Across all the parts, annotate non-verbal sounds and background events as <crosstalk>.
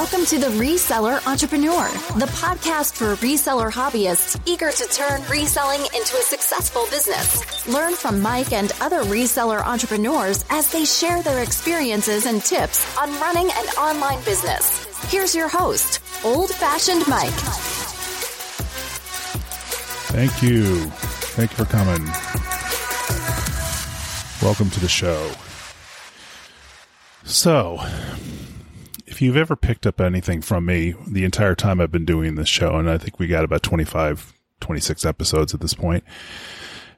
Welcome to The Reseller Entrepreneur, the podcast for reseller hobbyists eager to turn reselling into a successful business. Learn from Mike and other reseller entrepreneurs as they share their experiences and tips on running an online business. Here's your host, Old Fashioned Mike. Thank you. Thank you for coming. Welcome to the show. So, if you've ever picked up anything from me the entire time I've been doing this show, and I think we got about 25, 26 episodes at this point,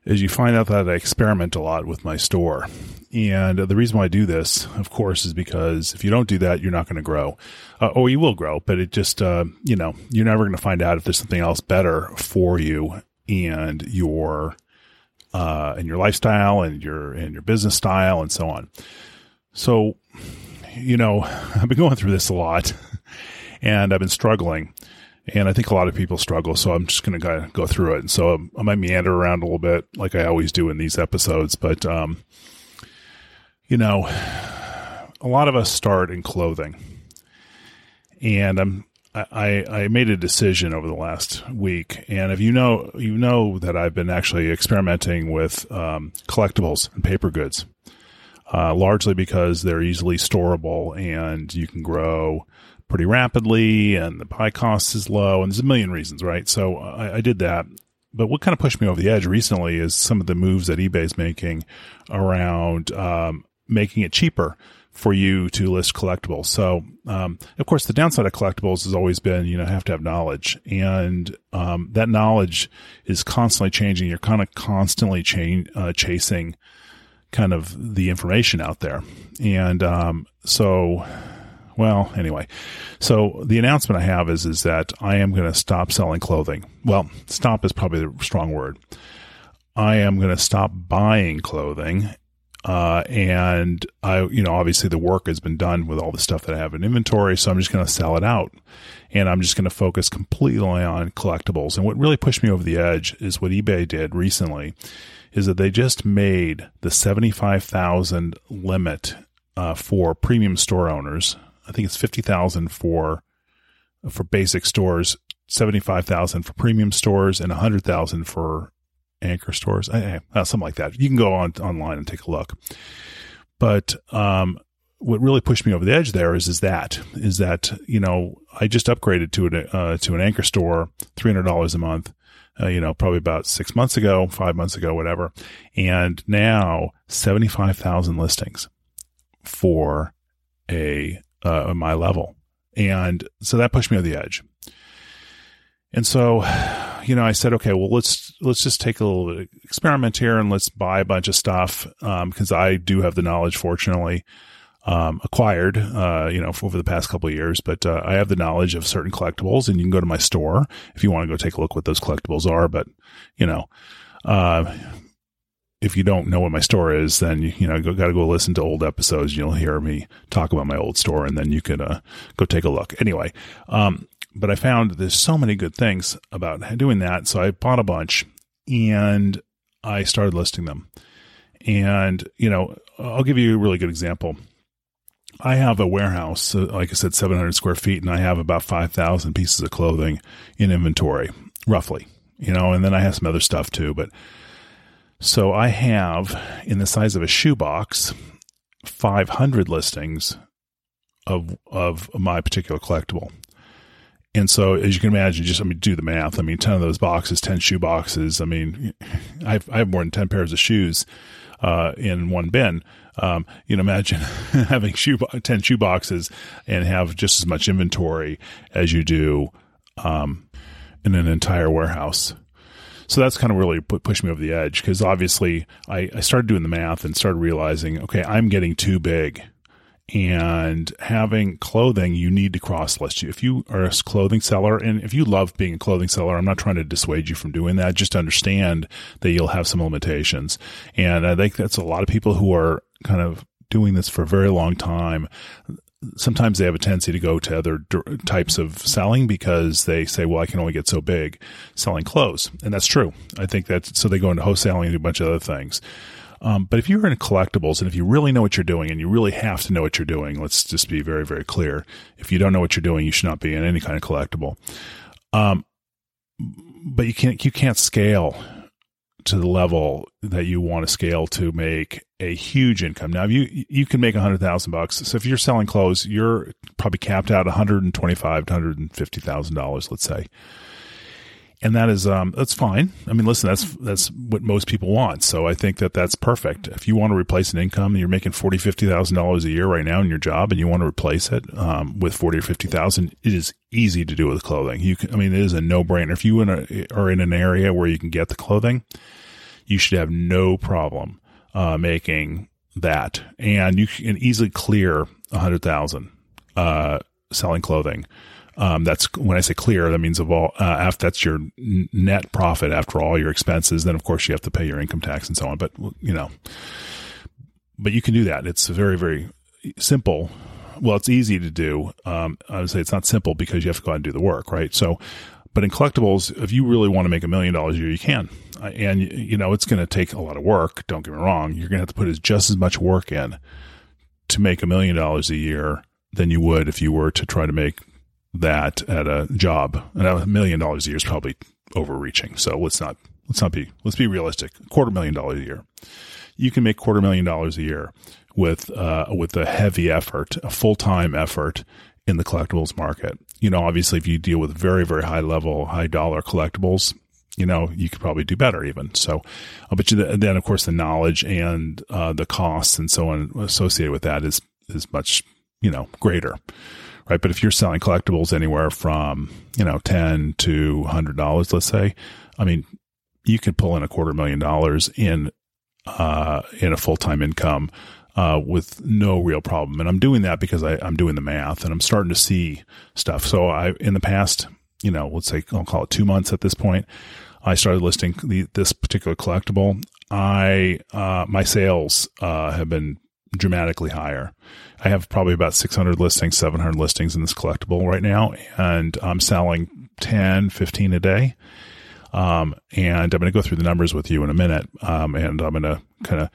is you find out that I experiment a lot with my store. And the reason why I do this, of course, is because if you don't do that, you're not going to grow. Uh, or you will grow, but it just, uh, you know, you're never going to find out if there's something else better for you and your, uh, and your lifestyle and your, and your business style and so on. So you know, <laughs> I've been going through this a lot and I've been struggling. And I think a lot of people struggle. So I'm just going to go through it. And so I might meander around a little bit like I always do in these episodes. But, um, you know, a lot of us start in clothing. And I'm, I, I made a decision over the last week, and if you know, you know that I've been actually experimenting with um, collectibles and paper goods uh, largely because they're easily storable and you can grow pretty rapidly and the pie cost is low and there's a million reasons, right? So I, I did that. But what kind of pushed me over the edge recently is some of the moves that eBay is making around um, making it cheaper for you to list collectibles. So, um, of course, the downside of collectibles has always been, you know, have to have knowledge and, um, that knowledge is constantly changing. You're kind of constantly cha- uh, chasing kind of the information out there. And um, so, well, anyway, so the announcement I have is is that I am going to stop selling clothing. Well, stop is probably the strong word. I am going to stop buying clothing. Uh, and I, you know, obviously the work has been done with all the stuff that I have in inventory. So I'm just going to sell it out and I'm just going to focus completely on collectibles. And what really pushed me over the edge is what eBay did recently is that they just made the 75,000 limit uh, for premium store owners. I think it's 50,000 for for basic stores, 75,000 for premium stores and 100,000 for anchor stores. Uh, something like that. You can go on online and take a look. But um, what really pushed me over the edge there is is that is that you know I just upgraded to an uh, to an anchor store, three hundred dollars a month, uh, you know, probably about six months ago, five months ago, whatever. And now 75,000 listings for a, uh, my level. And so that pushed me over the edge. And so, you know, I said, okay, well, let's, let's just take a little experiment here and let's buy a bunch of stuff. Um, cause I do have the knowledge, fortunately, um, acquired, uh, you know, over the past couple years, but, uh, I have the knowledge of certain collectibles and you can go to my store if you want to go take a look what those collectibles are. But, you know, uh, if you don't know what my store is, then you, you know, got to go listen to old episodes. You'll hear me talk about my old store and then you can, uh, go take a look. Anyway, um, but I found there's so many good things about doing that. So I bought a bunch and I started listing them. And, you know, I'll give you a really good example. I have a warehouse, uh, like I said, 700 square feet, and I have about 5,000 pieces of clothing in inventory, roughly, you know, and then I have some other stuff too. But so I have in the size of a shoebox, 500 listings of, of my particular collectible. And so, as you can imagine, just I mean, do the math. I mean, ten of those boxes, ten shoe boxes. I mean, <laughs> I have, I have more than ten pairs of shoes uh, in one bin. Um, you know, imagine <laughs> having shoe, 10 shoe boxes and have just as much inventory as you do, um, in an entire warehouse. So that's kind of really put, pushed me over the edge because obviously I, I started doing the math and started realizing, okay, I'm getting too big and having clothing, you need to cross list you. If you are a clothing seller and if you love being a clothing seller, I'm not trying to dissuade you from doing that. Just understand that you'll have some limitations. And I think that's a lot of people who are kind of doing this for a very long time sometimes they have a tendency to go to other types of selling because they say, well, I can only get so big selling clothes. And that's true. I think that's so they go into wholesaling and do a bunch of other things. Um, but if you're in collectibles and if you really know what you're doing and you really have to know what you're doing, let's just be very, very clear. If you don't know what you're doing, you should not be in any kind of collectible. Um, but you can't, you can't scale to the level that you want to scale to make a huge income. Now, you you can make a hundred thousand bucks. So if you're selling clothes, you're probably capped out one hundred and twenty five to hundred and fifty thousand dollars, let's say and that is um, that's fine. I mean, listen, that's that's what most people want. So I think that that's perfect. If you want to replace an income, and you're making forty, fifty thousand dollars a year right now in your job, and you want to replace it um, with forty or fifty thousand, it is easy to do with clothing. You, can, I mean, it is a no brainer. If you in a, are in an area where you can get the clothing, you should have no problem uh, making that, and you can easily clear a hundred thousand uh, selling clothing um, that's when I say clear, that means of all, uh, after that's your net profit after all your expenses. Then of course you have to pay your income tax and so on. But you know, but you can do that. It's very, very simple. Well, it's easy to do. Um, I would say it's not simple because you have to go out and do the work, right? So, but in collectibles, if you really want to make a million dollars a year, you can. And you know, it's going to take a lot of work. Don't get me wrong. You're going to have to put just as much work in to make a million dollars a year than you would if you were to try to make that at a job. And a million dollars a year is probably overreaching. So let's not let's not be let's be realistic. Quarter million dollars a year. You can make quarter million dollars a year with uh, with a heavy effort, a full time effort in the collectibles market. You know, obviously, if you deal with very very high level, high dollar collectibles, you know you could probably do better even. So, uh, but you, then of course the knowledge and uh, the costs and so on associated with that is is much you know greater right? But if you're selling collectibles anywhere from, you know, 10 to $100, let's say, I mean, you could pull in a quarter million dollars in, uh, in a full-time income, uh, with no real problem. And I'm doing that because I, I'm doing the math and I'm starting to see stuff. So I, in the past, you know, let's say I'll call it two months at this point, I started listing the, this particular collectible. I, uh, my sales, uh, have been dramatically higher. I have probably about 600 listings, 700 listings in this collectible right now, and I'm selling 10, 15 a day. Um, and I'm going to go through the numbers with you in a minute. Um, and I'm going to kind of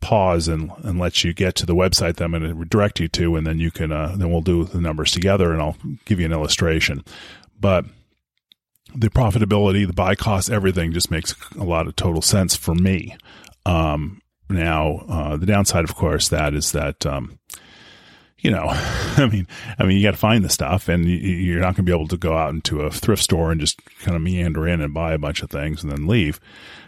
pause and, and let you get to the website that I'm going to direct you to. And then you can, uh, then we'll do the numbers together and I'll give you an illustration. But the profitability, the buy cost, everything just makes a lot of total sense for me. Um, now, uh, the downside, of course, that is that, um, you know, <laughs> I mean, I mean, you got to find the stuff, and you're not going to be able to go out into a thrift store and just kind of meander in and buy a bunch of things and then leave,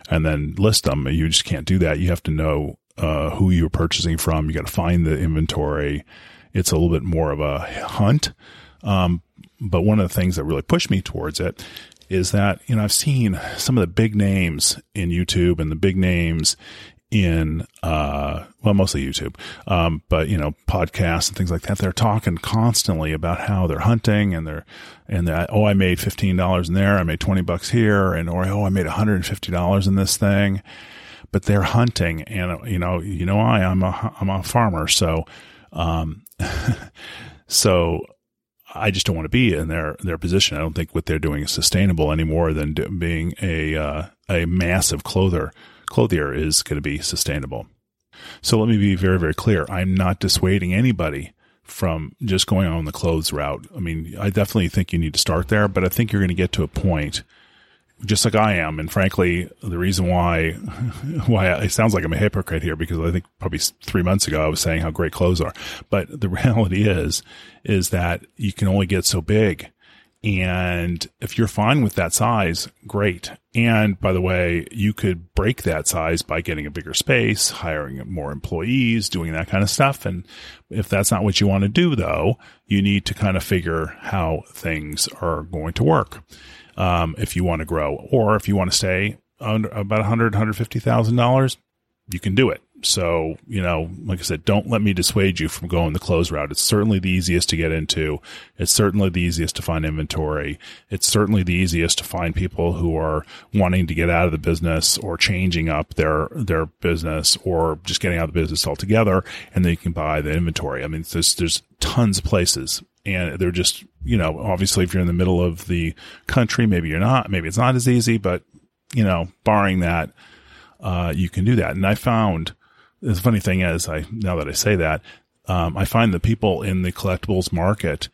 and then list them. You just can't do that. You have to know uh, who you're purchasing from. You got to find the inventory. It's a little bit more of a hunt. Um, but one of the things that really pushed me towards it is that you know I've seen some of the big names in YouTube and the big names in uh well mostly YouTube um but you know podcasts and things like that. They're talking constantly about how they're hunting and they're and that oh I made $15 in there. I made 20 bucks here. And or oh I made $150 in this thing. But they're hunting and you know you know I I'm a I'm a farmer. So um <laughs> so I just don't want to be in their their position. I don't think what they're doing is sustainable anymore than do, being a uh, a massive clother clothier is going to be sustainable. So let me be very, very clear. I'm not dissuading anybody from just going on the clothes route. I mean, I definitely think you need to start there, but I think you're going to get to a point just like I am. And frankly, the reason why, <laughs> why it sounds like I'm a hypocrite here because I think probably three months ago I was saying how great clothes are. But the <laughs> reality is, is that you can only get so big and if you're fine with that size, great. And by the way, you could break that size by getting a bigger space, hiring more employees, doing that kind of stuff. And if that's not what you want to do, though, you need to kind of figure how things are going to work. Um, if you want to grow or if you want to stay under about 100, 150,000 dollars, you can do it. So, you know, like I said, don't let me dissuade you from going the close route. It's certainly the easiest to get into. It's certainly the easiest to find inventory. It's certainly the easiest to find people who are wanting to get out of the business or changing up their, their business or just getting out of the business altogether. And then you can buy the inventory. I mean, there's, there's tons of places and they're just, you know, obviously if you're in the middle of the country, maybe you're not, maybe it's not as easy, but you know, barring that, uh, you can do that. And I found the funny thing is, I now that I say that, um, I find that people in the collectibles market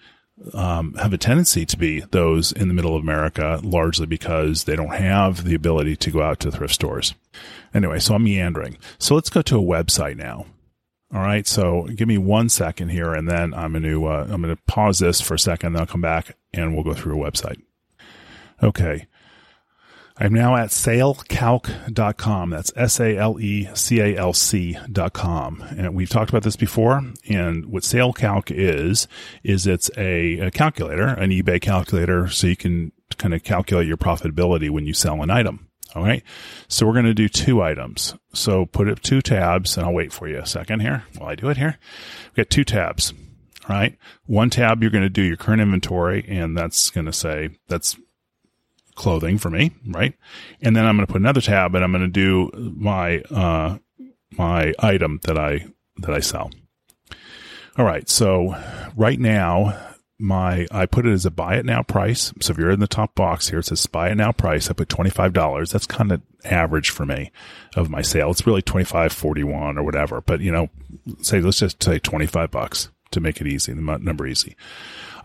um, have a tendency to be those in the middle of America, largely because they don't have the ability to go out to thrift stores. Anyway, so I'm meandering. So let's go to a website now. All right. So give me one second here, and then I'm going to uh, I'm going to pause this for a second. Then I'll come back and we'll go through a website. Okay. I'm now at salecalc.com. That's S A L E C A L C.com. And we've talked about this before. And what SaleCalc is, is it's a, a calculator, an eBay calculator, so you can kind of calculate your profitability when you sell an item. All right. So we're going to do two items. So put up two tabs and I'll wait for you a second here while I do it here. We've got two tabs. All right. One tab, you're going to do your current inventory and that's going to say that's clothing for me, right? And then I'm going to put another tab and I'm going to do my, uh, my item that I, that I sell. All right. So right now, my, I put it as a buy it now price. So if you're in the top box here, it says buy it now price. I put $25. That's kind of average for me of my sale. It's really 25, 41 or whatever. But you know, say, let's just say 25 bucks to make it easy, the number easy.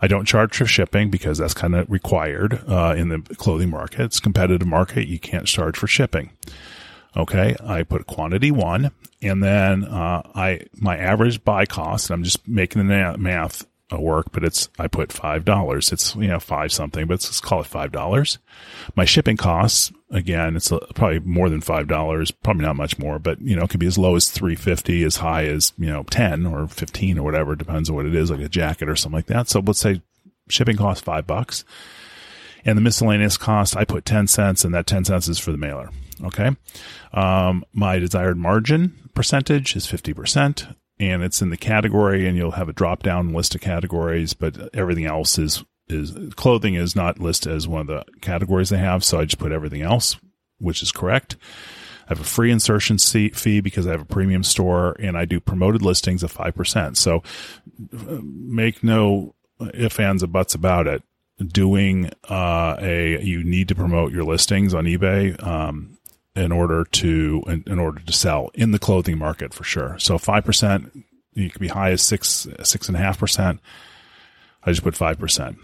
I don't charge for shipping because that's kind of required uh, in the clothing market. It's competitive market. You can't charge for shipping. Okay, I put quantity one, and then uh, I my average buy cost. I'm just making the math work, but it's I put five dollars. It's you know five something, but let's call it five dollars. My shipping costs again, it's probably more than five dollars. Probably not much more, but you know it could be as low as three fifty, as high as you know ten or fifteen or whatever. Depends on what it is, like a jacket or something like that. So let's say shipping costs five bucks, and the miscellaneous cost I put ten cents, and that ten cents is for the mailer. Okay, um, my desired margin percentage is fifty percent and it's in the category and you'll have a drop down list of categories, but everything else is, is clothing is not listed as one of the categories they have. So I just put everything else, which is correct. I have a free insertion fee because I have a premium store and I do promoted listings of 5%. So uh, make no ifs, ands, or buts about it. Doing uh, a, you need to promote your listings on eBay. Um, in order to in, in, order to sell in the clothing market for sure. So five percent, you could be high as six six and a half percent. I just put five percent.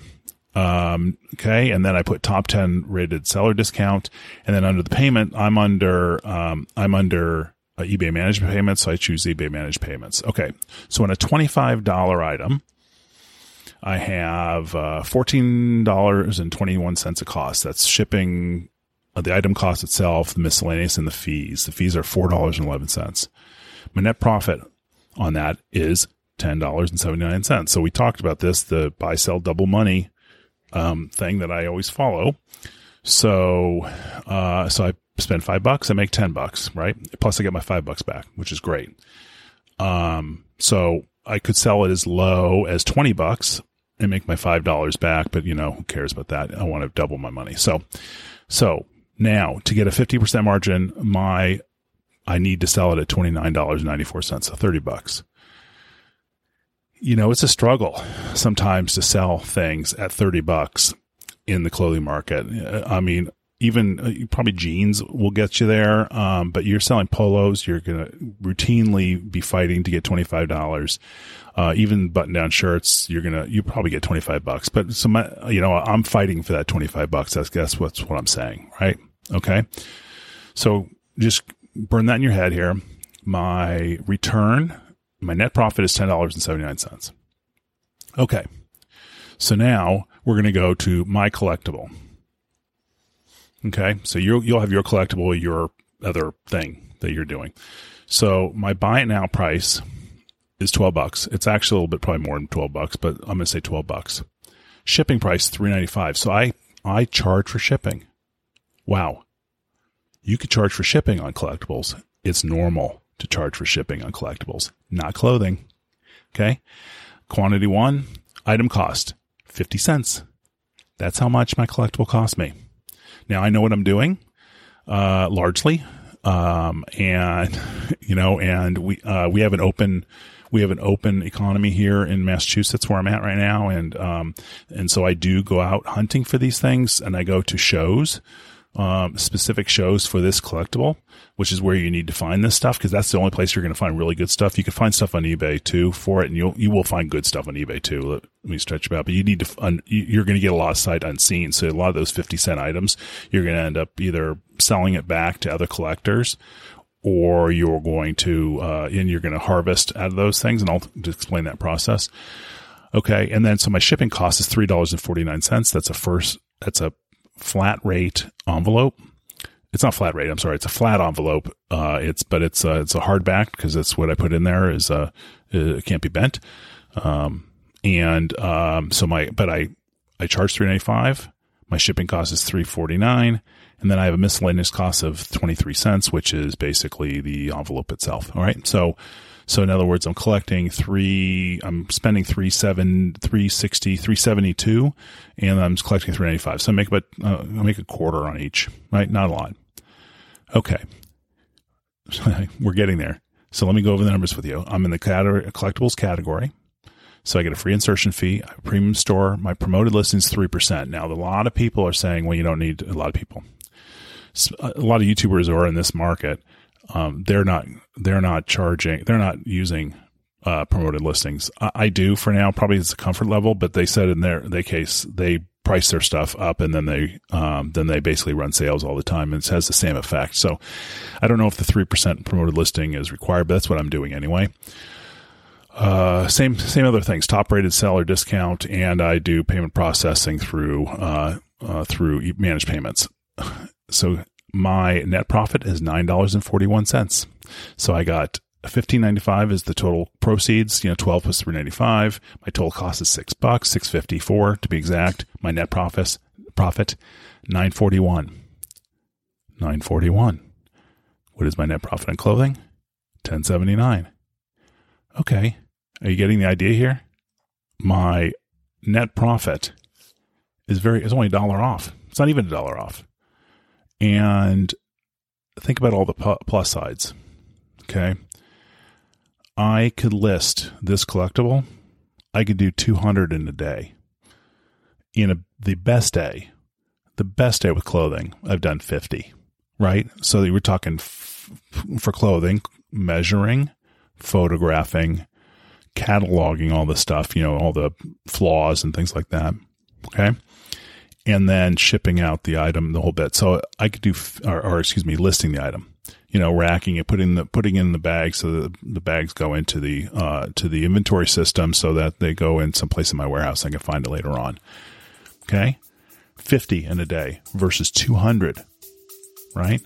Um, okay, and then I put top ten rated seller discount, and then under the payment, I'm under um, I'm under uh, eBay managed payments, so I choose eBay managed payments. Okay, so on a twenty five dollar item. I have uh, fourteen dollars and twenty one cents a cost. That's shipping, the item cost itself, the miscellaneous, and the fees. The fees are four dollars and eleven cents. My net profit on that is ten dollars and seventy nine cents. So we talked about this, the buy sell double money um, thing that I always follow. So, uh, so I spend five bucks, I make ten bucks, right? Plus, I get my five bucks back, which is great. Um, so I could sell it as low as twenty bucks and make my five dollars back, but you know who cares about that? I want to double my money. So, so now, to get a 50% margin, my I need to sell it at $29.94, so 30 bucks. You know, it's a struggle sometimes to sell things at 30 bucks in the clothing market. I mean, even uh, probably jeans will get you there. Um, but you're selling polos, you're going to routinely be fighting to get $25. Uh, even button down shirts, you're to, you probably get 25 bucks. But so my, you know, I'm fighting for that 25 bucks. That's, guess what's what I'm saying, right? Okay. So just burn that in your head here. My return, my net profit is $10.79. Okay. So now we're to go to my collectible. Okay. So you'll, you'll have your collectible, your other thing that you're doing. So my buy it now price is 12 bucks. It's actually a little bit probably more than 12 bucks, but I'm going to say 12 bucks. Shipping price 395. So I, I charge for shipping. Wow. You could charge for shipping on collectibles. It's normal to charge for shipping on collectibles, not clothing. Okay. Quantity one, item cost 50 cents. That's how much my collectible cost me. Now I know what I'm doing, uh, largely. Um, and, <laughs> you know, and we, uh, we have an open, we have an open economy here in Massachusetts where I'm at right now. And, um, and so I do go out hunting for these things and I go to shows um, specific shows for this collectible, which is where you need to find this stuff because that's the only place you're going to find really good stuff. You can find stuff on eBay too for it, and you'll you will find good stuff on eBay too. Let me stretch about, but you need to un, you're going to get a lot of sight unseen. So a lot of those fifty cent items, you're going to end up either selling it back to other collectors or you're going to uh, and you're going to harvest out of those things and i'll explain that process. Okay and then so my shipping cost is $3.49 that's a first that's a flat rate envelope. It's not flat rate i'm sorry it's a flat envelope. Uh, it's but it's uh, it's a hardback because that's what i put in there is uh it can't be bent. Um, and um, so my but i i charge 395 my shipping cost is 349 and then I have a miscellaneous cost of 23 cents, which is basically the envelope itself. All right. So, so in other words, I'm collecting three, I'm spending three seven, 360, 372, and I'm collecting 395. So I make about, uh, I make a quarter on each, right? Not a lot. Okay. <laughs> We're getting there. So let me go over the numbers with you. I'm in the collectibles category. So I get a free insertion fee, a premium store. My promoted listing is 3%. Now, a lot of people are saying, well, you don't need a lot of people a lot of YouTubers are in this market. Um, they're not they're not charging they're not using uh, promoted listings. I, I, do for now. Probably it's a comfort level, but they said in their their case they price their stuff up and then they um, then they basically run sales all the time and it has the same effect. So I don't know if the three percent promoted listing is required, but that's what I'm doing anyway. Uh, same same other things. Top rated seller discount, and I do payment processing through uh, uh, through managed payments. So my net profit is nine dollars and forty one cents. So I got fifteen ninety five is the total proceeds. You know, twelve plus three ninety five. My total cost is six bucks, six fifty four to be exact. My net profit profit nine forty one. Nine forty one. What is my net profit on clothing? Ten seventy nine. Okay, are you getting the idea here? My net profit is very is only a dollar off. It's not even a dollar off and think about all the plus sides. Okay. I could list this collectible. I could do 200 in a day. In a, the best day, the best day with clothing, I've done 50, right? So we're talking f- for clothing, measuring, photographing, cataloging all the stuff, you know, all the flaws and things like that. Okay and then shipping out the item, the whole bit. So I could do, or, or excuse me, listing the item. You know, racking it, putting the putting in the bag so the, the bags go into the uh, to the inventory system so that they go in someplace in my warehouse. I can find it later on. Okay, fifty in a day versus two hundred, right?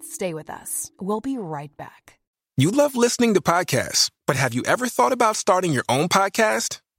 Stay with us. We'll be right back. You love listening to podcasts, but have you ever thought about starting your own podcast?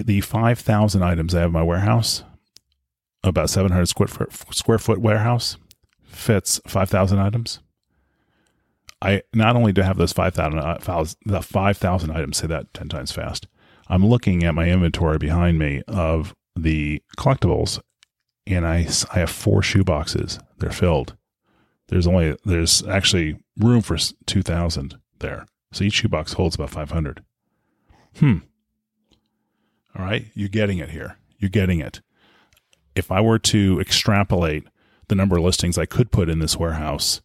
The 5,000 items I have in my warehouse, about 700 square foot, square foot warehouse, fits 5,000 items. I not only do I have those 5,000 uh, the 5,000 items, say that 10 times fast. I'm looking at my inventory behind me of the collectibles, and I, I have four shoe boxes. They're filled. There's only, there's actually room for 2,000 there. So each shoebox holds about 500. Hmm. All right. You're getting it here. You're getting it. If I were to extrapolate the number of listings I could put in this warehouse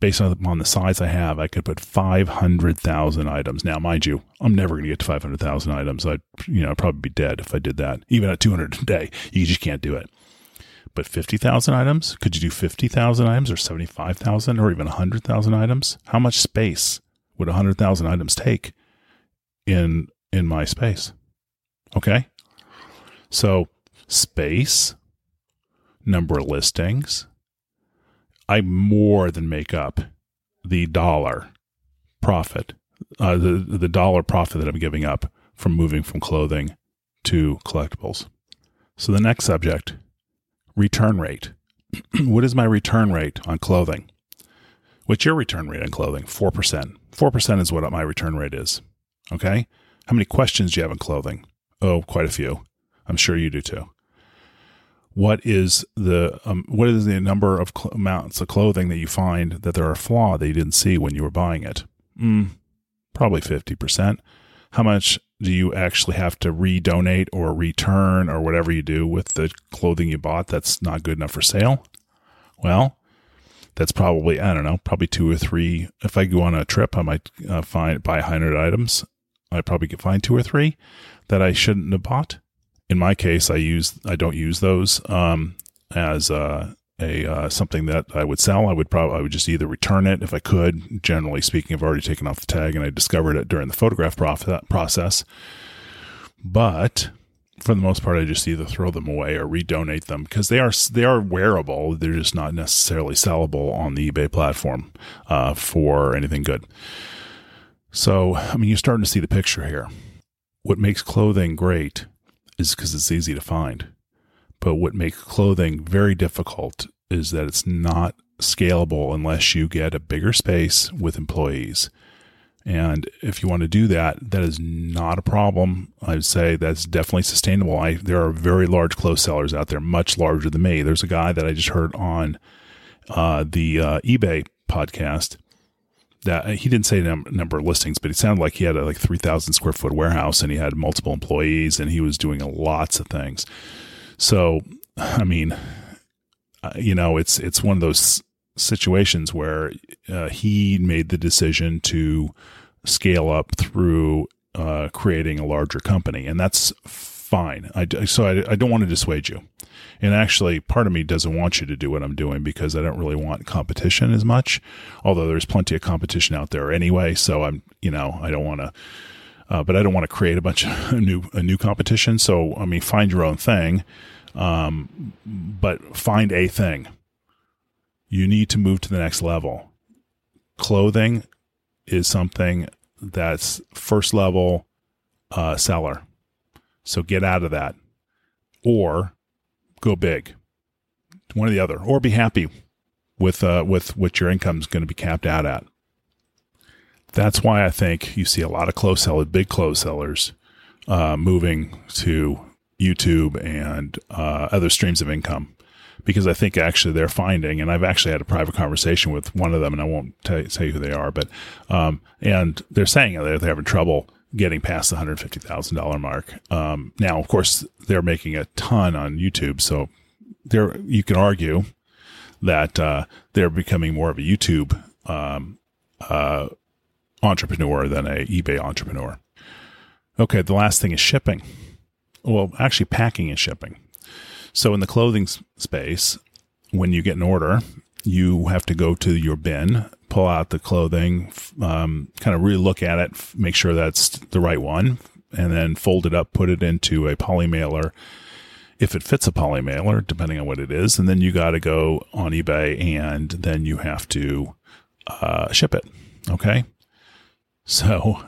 based on the size I have, I could put 500,000 items. Now, mind you, I'm never going to get to 500,000 items. I'd, you know, I'd probably be dead if I did that. Even at 200 a day, you just can't do it. But 50,000 items? Could you do 50,000 items or 75,000 or even 100,000 items? How much space would 100,000 items take in in my space? Okay. So space, number of listings, I more than make up the dollar profit, uh, the, the dollar profit that I'm giving up from moving from clothing to collectibles. So the next subject, return rate. <clears throat> what is my return rate on clothing? What's your return rate on clothing? 4%. 4% is what my return rate is. Okay? How many questions do you have on clothing? Oh, quite a few. I'm sure you do too. What is the um, what is the number of cl- amounts of clothing that you find that there are flaw that you didn't see when you were buying it? Mm, probably 50%. How much do you actually have to redonate or return or whatever you do with the clothing you bought that's not good enough for sale? Well, that's probably I don't know, probably two or three. If I go on a trip, I might uh, find buy hundred items. I probably could find two or three that I shouldn't have bought. In my case, I use I don't use those um, as uh, a uh, something that I would sell. I would probably I would just either return it if I could. Generally speaking, I've already taken off the tag, and I discovered it during the photograph prof- process. But for the most part, I just either throw them away or redonate them because they are they are wearable. They're just not necessarily sellable on the eBay platform uh, for anything good. So, I mean, you're starting to see the picture here. What makes clothing great is because it's easy to find. But what makes clothing very difficult is that it's not scalable unless you get a bigger space with employees. And if you want to do that, that is not a problem. I'd say that's definitely sustainable. I, there are very large clothes sellers out there, much larger than me. There's a guy that I just heard on uh, the uh, eBay podcast that he didn't say num- number of listings, but it sounded like he had a like 3,000 square foot warehouse and he had multiple employees and he was doing lots of things. So, I mean, uh, you know, it's, it's one of those situations where uh, he made the decision to scale up through uh, creating a larger company, and that's fine. I, so I, I don't want to dissuade you. And actually, part of me doesn't want you to do what I'm doing because I don't really want competition as much. Although there's plenty of competition out there anyway, so I'm, you know, I don't want to. Uh, but I don't want to create a bunch <laughs> of new a new competition. So I mean, find your own thing, um, but find a thing you need to move to the next level. Clothing is something that's first level uh, seller. So get out of that or go big. One or the other, or be happy with uh, with what your income is going to be capped out at. That's why I think you see a lot of clothes sellers, big clothes sellers, uh, moving to YouTube and uh, other streams of income because I think actually they're finding, and I've actually had a private conversation with one of them, and I won't tell you who they are, but um, and they're saying that they're having trouble getting past the hundred fifty thousand dollar mark. Um, now, of course, they're making a ton on YouTube, so there you can argue that uh, they're becoming more of a YouTube um, uh, entrepreneur than a eBay entrepreneur. Okay, the last thing is shipping. Well, actually, packing and shipping. So in the clothing space, when you get an order, you have to go to your bin, pull out the clothing, um, kind of really look at it, make sure that's the right one, and then fold it up, put it into a poly mailer. If it fits a poly mailer, depending on what it is, and then you got to go on eBay and then you have to uh, ship it. Okay. So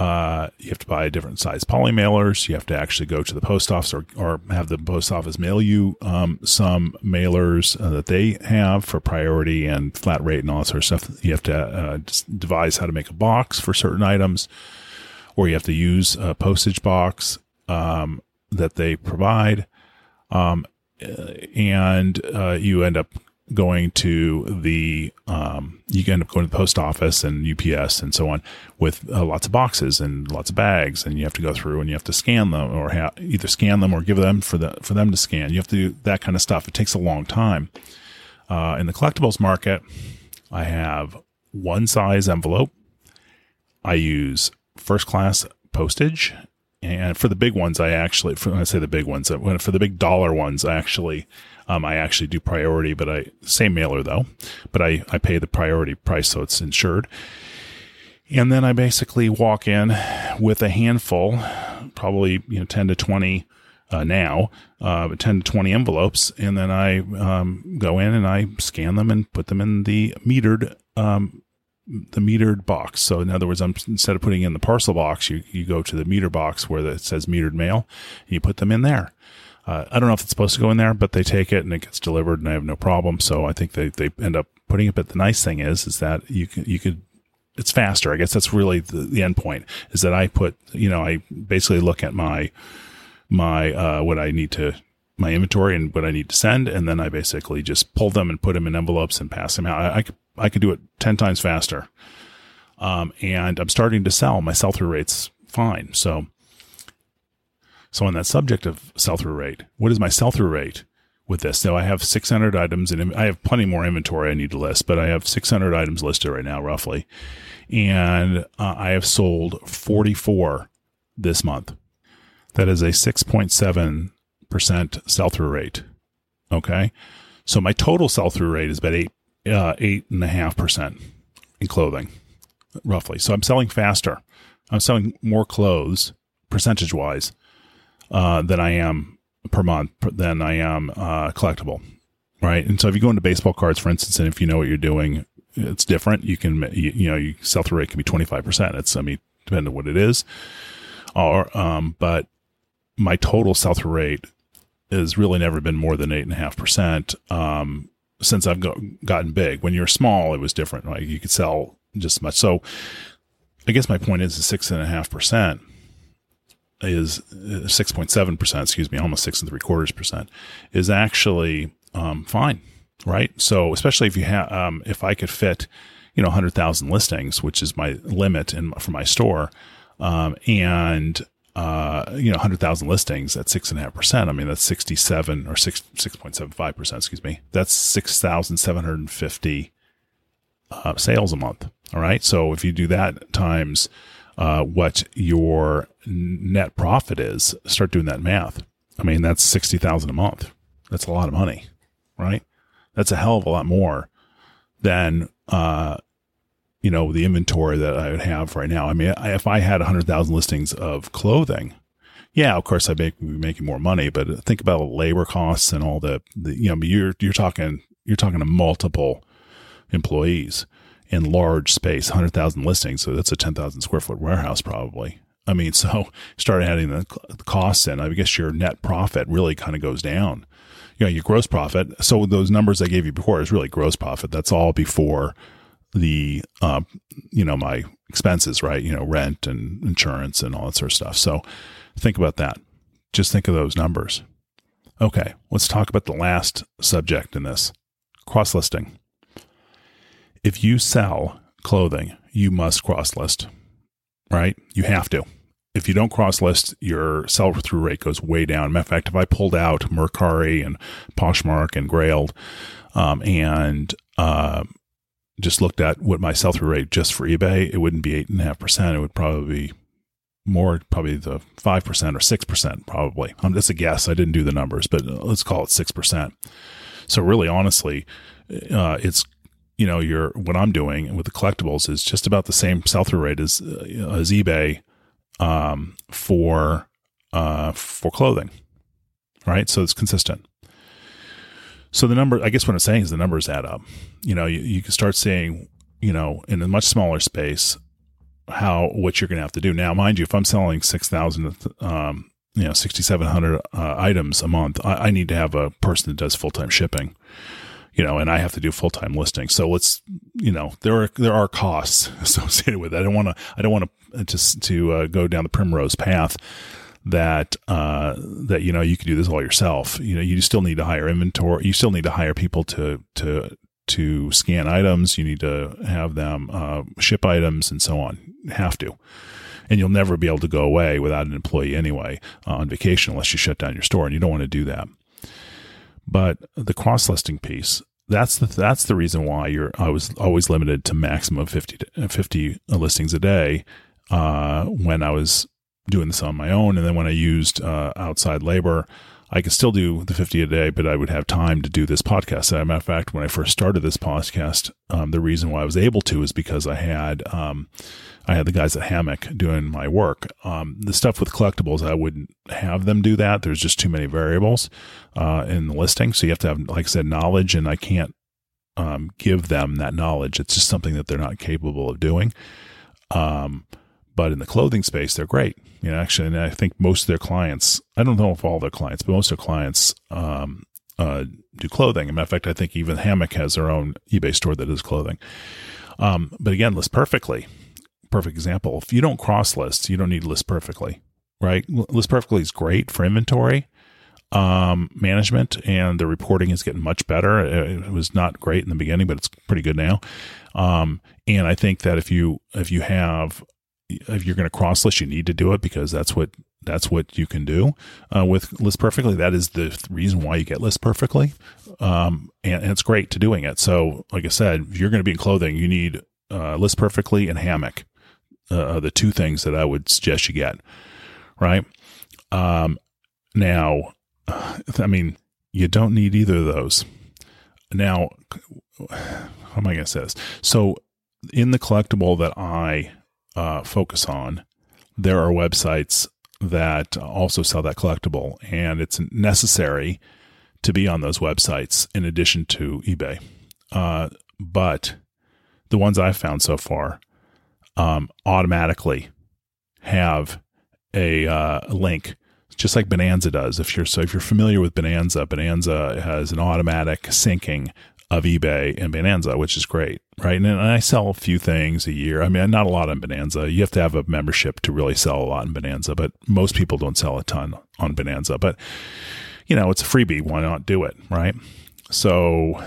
uh, you have to buy different size poly mailers. You have to actually go to the post office or, or have the post office mail you um, some mailers uh, that they have for priority and flat rate and all that sort of stuff. You have to uh, devise how to make a box for certain items, or you have to use a postage box um, that they provide. Um, and uh, you end up going to the um, you end up going to the post office and UPS and so on with uh, lots of boxes and lots of bags, and you have to go through and you have to scan them or ha- either scan them or give them for the for them to scan. You have to do that kind of stuff. It takes a long time. Uh, in the collectibles market, I have one size envelope. I use first class postage and for the big ones, I actually, for, when I say the big ones, uh, for the big dollar ones, I actually um, I actually do priority, but I same mailer though, but I I pay the priority price so it's insured. And then I basically walk in with a handful, probably you know ten to twenty uh, now, uh, ten to twenty envelopes, and then I um, go in and I scan them and put them in the metered um, the metered box. So in other words, I'm instead of putting in the parcel box, you you go to the meter box where it says metered mail, and you put them in there. Uh, I don't know if it's supposed to go in there, but they take it and it gets delivered, and I have no problem. So I think they they end up putting it. But the nice thing is, is that you can you could it's faster. I guess that's really the, the end point is that I put, you know, I basically look at my, my, uh, what I need to, my inventory and what I need to send. And then I basically just pull them and put them in envelopes and pass them out. I, I could, I could do it 10 times faster. Um, and I'm starting to sell. My sell through rate's fine. So, so on that subject of sell through rate, what is my sell through rate? with this. So I have 600 items and I have plenty more inventory I need to list, but I have 600 items listed right now, roughly. And uh, I have sold 44 this month. That is a 6.7% sell through rate. Okay. So my total sell through rate is about eight, uh, eight and a half percent in clothing, roughly. So I'm selling faster. I'm selling more clothes percentage wise, uh, than I am per month than I am uh, collectible, right? And so if you go into baseball cards, for instance, and if you know what you're doing, it's different. You can, you, you know, you sell through rate can be 25%. It's, I mean, depending on what it is. Or, um, but my total sell through rate has really never been more than eight and a half percent. Um, since I've go, gotten big, when you're small, it was different. Like you could sell just as much. So I guess my point is the six and a half percent is 6.7%, uh, excuse me, almost six and three quarters percent is actually um, fine, right? So especially if you have, um, if I could fit, you know, 100,000 listings, which is my limit in, for my store, um, and, uh, you know, 100,000 listings at six and a half percent. I mean, that's 67 or six, 6.75 percent, excuse me. That's 6,750 uh, sales a month. All right. So if you do that times, uh, what your net profit is, start doing that math. I mean, that's 60,000 a month. That's a lot of money, right? That's a hell of a lot more than, uh, you know, the inventory that I would have right now. I mean, if I had 100,000 listings of clothing, yeah, of course I'd be making more money, but think about labor costs and all the, the you know, you're, you're talking, you're talking to multiple employees in large space, 100,000 listings. So that's a 10,000 square foot warehouse probably. I mean, <laughs> so start adding the, costs in. I guess your net profit really kind of goes down. You know, your gross profit. So those numbers I gave you before is really gross profit. That's all before the, uh, you know, my expenses, right? You know, rent and insurance and all that sort of stuff. So think about that. Just think of those numbers. Okay, let's talk about the last subject in this cross listing if you sell clothing, you must cross list, right? You have to. If you don't cross list, your sell through rate goes way down. Matter of fact, if I pulled out Mercari and Poshmark and Grailed um, and uh, just looked at what my sell through rate just for eBay, it wouldn't be eight and a half percent. It would probably be more, probably the five percent or six percent, probably. Um, that's a guess. I didn't do the numbers, but let's call it six percent. So really, honestly, uh, it's you know, your what I'm doing with the collectibles is just about the same sell through rate as uh, as eBay um, for uh, for clothing, right? So it's consistent. So the number, I guess, what I'm saying is the numbers add up. You know, you, you can start seeing, you know, in a much smaller space, how what you're going to have to do. Now, mind you, if I'm selling six thousand, um, you know, sixty seven hundred uh, items a month, I, I need to have a person that does full time shipping you know, and I have to do full time listing. So let's, you know, there are there are costs <laughs> associated with it. I don't want to I don't want to just to uh, go down the primrose path that uh, that you know you can do this all yourself. You know, you still need to hire inventory. You still need to hire people to to to scan items. You need to have them uh, ship items and so on. Have to. And you'll never be able to go away without an employee anyway uh, on vacation unless you shut down your store, and you don't want to do that. But the cross listing piece, that's the that's the reason why you're I was always limited to maximum 50 50 listings a day uh, when I was doing this on my own. And then when I used uh, outside labor I could still do the 50 a day, but I would have time to do this podcast. As a matter of fact, when I first started this podcast, um, the reason why I was able to is because I had, um, I had the guys at Hammoq doing my work. Um, the stuff with collectibles, I wouldn't have them do that. There's just too many variables, uh, in the listing. So you have to have, like I said, knowledge and I can't, um, give them that knowledge. It's just something that they're not capable of doing. Um, but in the clothing space, they're great. You know, actually, and I think most of their clients, I don't know if all their clients, but most of their clients um, uh, do clothing. As a matter of fact, I think even Hammoq has their own eBay store that is clothing. Um, but again, list perfectly. Perfect example. If you don't cross list, you don't need list perfectly, right? List perfectly is great for inventory um, management, and the reporting is getting much better. It was not great in the beginning, but it's pretty good now. Um, and I think that if you if you have if you're going to cross list, you need to do it because that's what that's what you can do uh, with list perfectly. That is the reason why you get list perfectly, um, and, and, it's great to doing it. So, like I said, if you're going to be in clothing, you need uh, list perfectly and Hammoq, uh, the two things that I would suggest you get. Right um, now, I mean, you don't need either of those. Now, <sighs> how am I going to say this? So, in the collectible that I uh, focus on, there are websites that also sell that collectible, and it's necessary to be on those websites in addition to eBay. Uh, but the ones I've found so far um, automatically have a uh, link just like Bonanza does. If you're so if you're familiar with Bonanza, Bonanza has an automatic syncing of eBay and Bonanza, which is great, right? And, and, I sell a few things a year. I mean, not a lot on Bonanza. You have to have a membership to really sell a lot in Bonanza, but most people don't sell a ton on Bonanza. But you know, it's a freebie. Why not do it, right? So,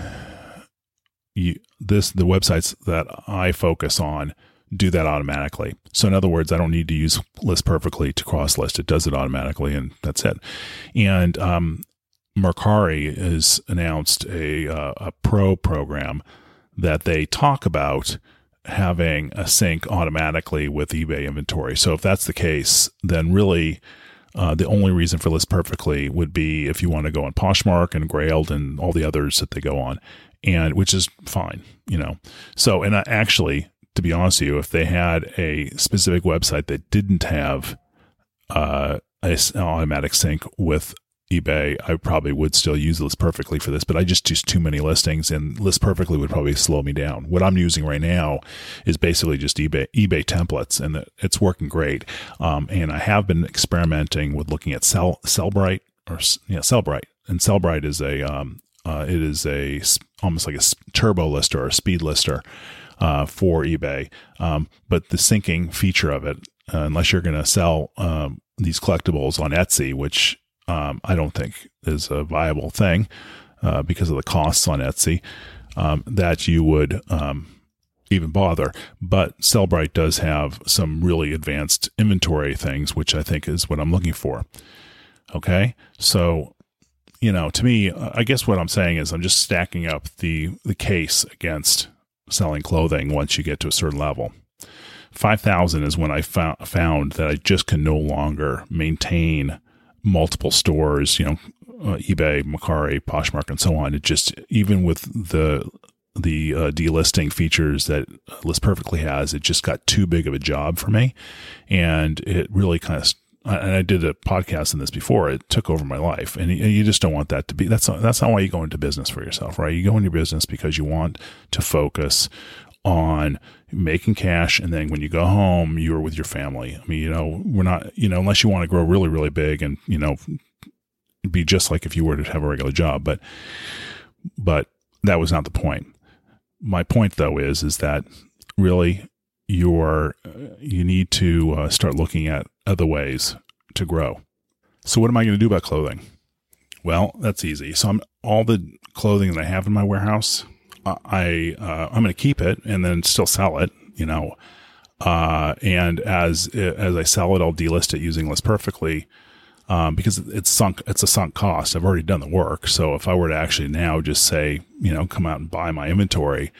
you this the websites that I focus on do that automatically. So in other words, I don't need to use list perfectly to cross list. It does it automatically, and that's it. And um, Mercari has announced a uh, a pro program that they talk about having a sync automatically with eBay inventory. So if that's the case, then really uh, the only reason for list perfectly would be if you want to go on Poshmark and Grailed and all the others that they go on, and which is fine, you know. So and I, actually, to be honest with you, if they had a specific website that didn't have uh, an automatic sync with eBay, I probably would still use List Perfectly for this, but I just use too many listings and List Perfectly would probably slow me down. What I'm using right now is basically just eBay, eBay templates and it's working great. Um, and I have been experimenting with looking at Cell, Sellbrite or, yeah, Sellbrite and Sellbrite is a, um, uh, it is a almost like a turbo lister or a speed lister uh, for eBay. Um, but the syncing feature of it, uh, unless you're going to sell um, these collectibles on Etsy, which um, I don't think is a viable thing uh, because of the costs on Etsy, um, that you would um, even bother. But Sellbrite does have some really advanced inventory things, which I think is what I'm looking for. Okay, so you know, to me, I guess what I'm saying is I'm just stacking up the the case against selling clothing once you get to a certain level. 5000 is when I found, found that I just can no longer maintain multiple stores, you know, uh, eBay, Mercari, Poshmark, and so on. It just, even with the, the uh, delisting features that List Perfectly has, it just got too big of a job for me. And it really kind of and I did a podcast on this before. It took over my life, and you just don't want that to be. That's not, that's not why you go into business for yourself, right? You go into business because you want to focus on making cash, and then when you go home, you're with your family. I mean, you know, we're not, you know, unless you want to grow really, really big, and you know, be just like if you were to have a regular job, but but that was not the point. My point, though, is is that really you're you need to uh, start looking at other ways to grow. So what am I going to do about clothing? Well, that's easy. So I'm all the clothing that I have in my warehouse, I uh, I'm going to keep it and then still sell it. You know, uh, and as as I sell it, I'll delist it using List Perfectly. Um, because it's sunk, it's a sunk cost. I've already done the work. So if I were to actually now just say, you know, come out and buy my inventory,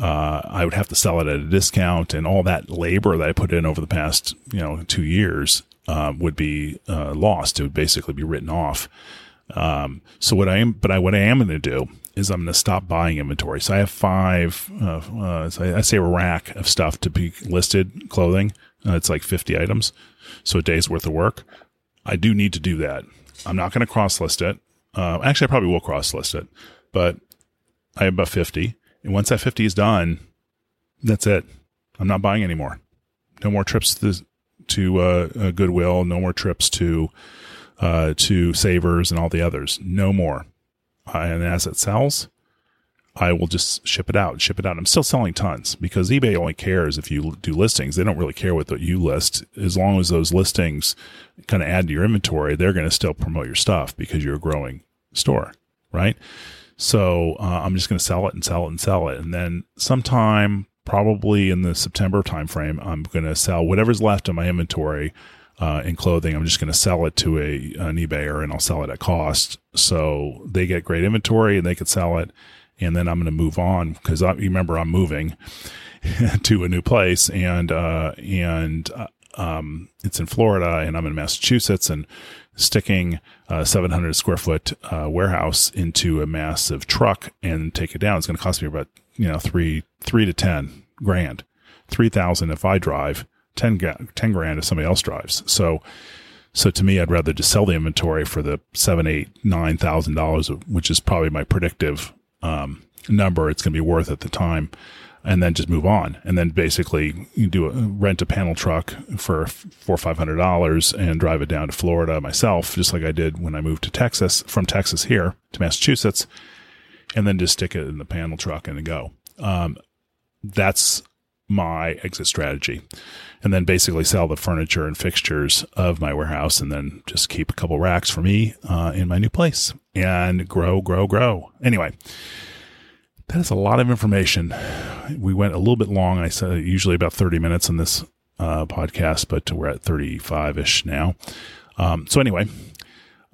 uh, I would have to sell it at a discount, and all that labor that I put in over the past, you know, two years uh, would be uh, lost. It would basically be written off. Um, so what I am, but I what I am going to do is I'm going to stop buying inventory. So I have five, uh, uh, so I, say a rack of stuff to be listed clothing. Uh, it's like 50 items, so a day's worth of work. I do need to do that. I'm not going to cross list it. actually, I probably will cross list it, but I have about 50 And once that 50 is done, that's it. I'm not buying anymore. No more trips to, to uh, uh, Goodwill. No more trips to uh, to Savers and all the others. No more. And as it sells, I will just ship it out, ship it out. I'm still selling tons because eBay only cares if you do listings. They don't really care what you list. As long as those listings kind of add to your inventory, they're going to still promote your stuff because you're a growing store, right? So uh, I'm just going to sell it and sell it and sell it. And then sometime, probably in the September timeframe, I'm going to sell whatever's left in my inventory uh, in clothing. I'm just going to sell it to a an eBayer and I'll sell it at cost. So they get great inventory and they could sell it. And then I'm going to move on because you remember I'm moving <laughs> to a new place and, uh, and, uh, um, it's in Florida and I'm in Massachusetts and sticking a 700 square foot uh, warehouse into a massive truck and take it down. It's going to cost me about, you know, three, three to 10 grand, 3000 if I drive 10, 10 grand if somebody else drives. So, so to me, I'd rather just sell the inventory for the seven, eight, nine thousand dollars, which is probably my predictive um, number it's going to be worth at the time, and then just move on. And then basically, you do a, rent a panel truck for four or five hundred dollars and drive it down to Florida myself, just like I did when I moved to Texas from Texas here to Massachusetts, and then just stick it in the panel truck and go. Um, that's my exit strategy and then basically sell the furniture and fixtures of my warehouse and then just keep a couple racks for me uh, in my new place and grow, grow, grow. Anyway, that is a lot of information. We went a little bit long. I said usually about 30 minutes on this uh, podcast, but we're at 35 ish now. Um, so anyway,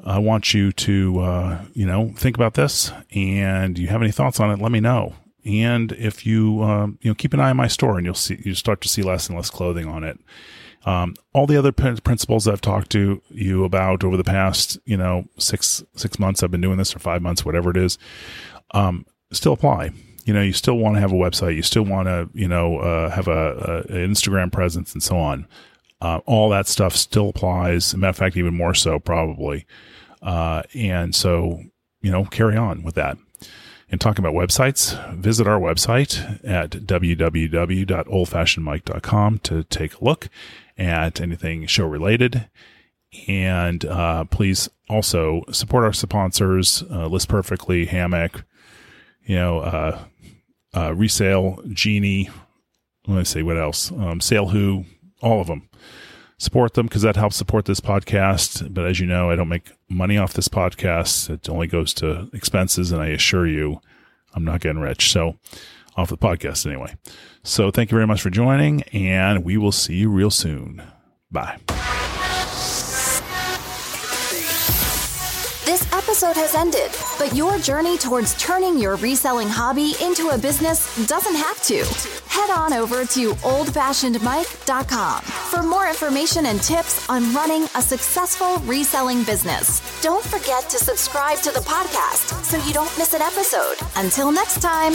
I want you to, uh, you know, think about this and you have any thoughts on it, let me know. And if you um, you know keep an eye on my store, and you'll see you start to see less and less clothing on it. Um, all the other principles I've talked to you about over the past you know six six months I've been doing this or five months whatever it is um, still apply. You know, you still want to have a website, you still want to you know uh, have a, a, Instagram presence and so on. Uh, all that stuff still applies. matter of fact, even more so probably. Uh, and so you know, carry on with that and talking about websites, visit our website at www.oldfashionedmike.com to take a look at anything show related. And uh, please also support our sponsors, uh, List Perfectly, Hammoq, you know, uh, uh, Reseller Genie. Let me see what else. Um, Salehoo, all of them. Support them because that helps support this podcast. But as you know, I don't make money off this podcast. It only goes to expenses, and I assure you, I'm not getting rich. So, off the podcast anyway. So, thank you very much for joining, and we will see you real soon. Bye. Episode has ended, but your journey towards turning your reselling hobby into a business doesn't have to. Head on over to oldfashionedmike.com for more information and tips on running a successful reselling business. Don't forget to subscribe to the podcast so you don't miss an episode. Until next time.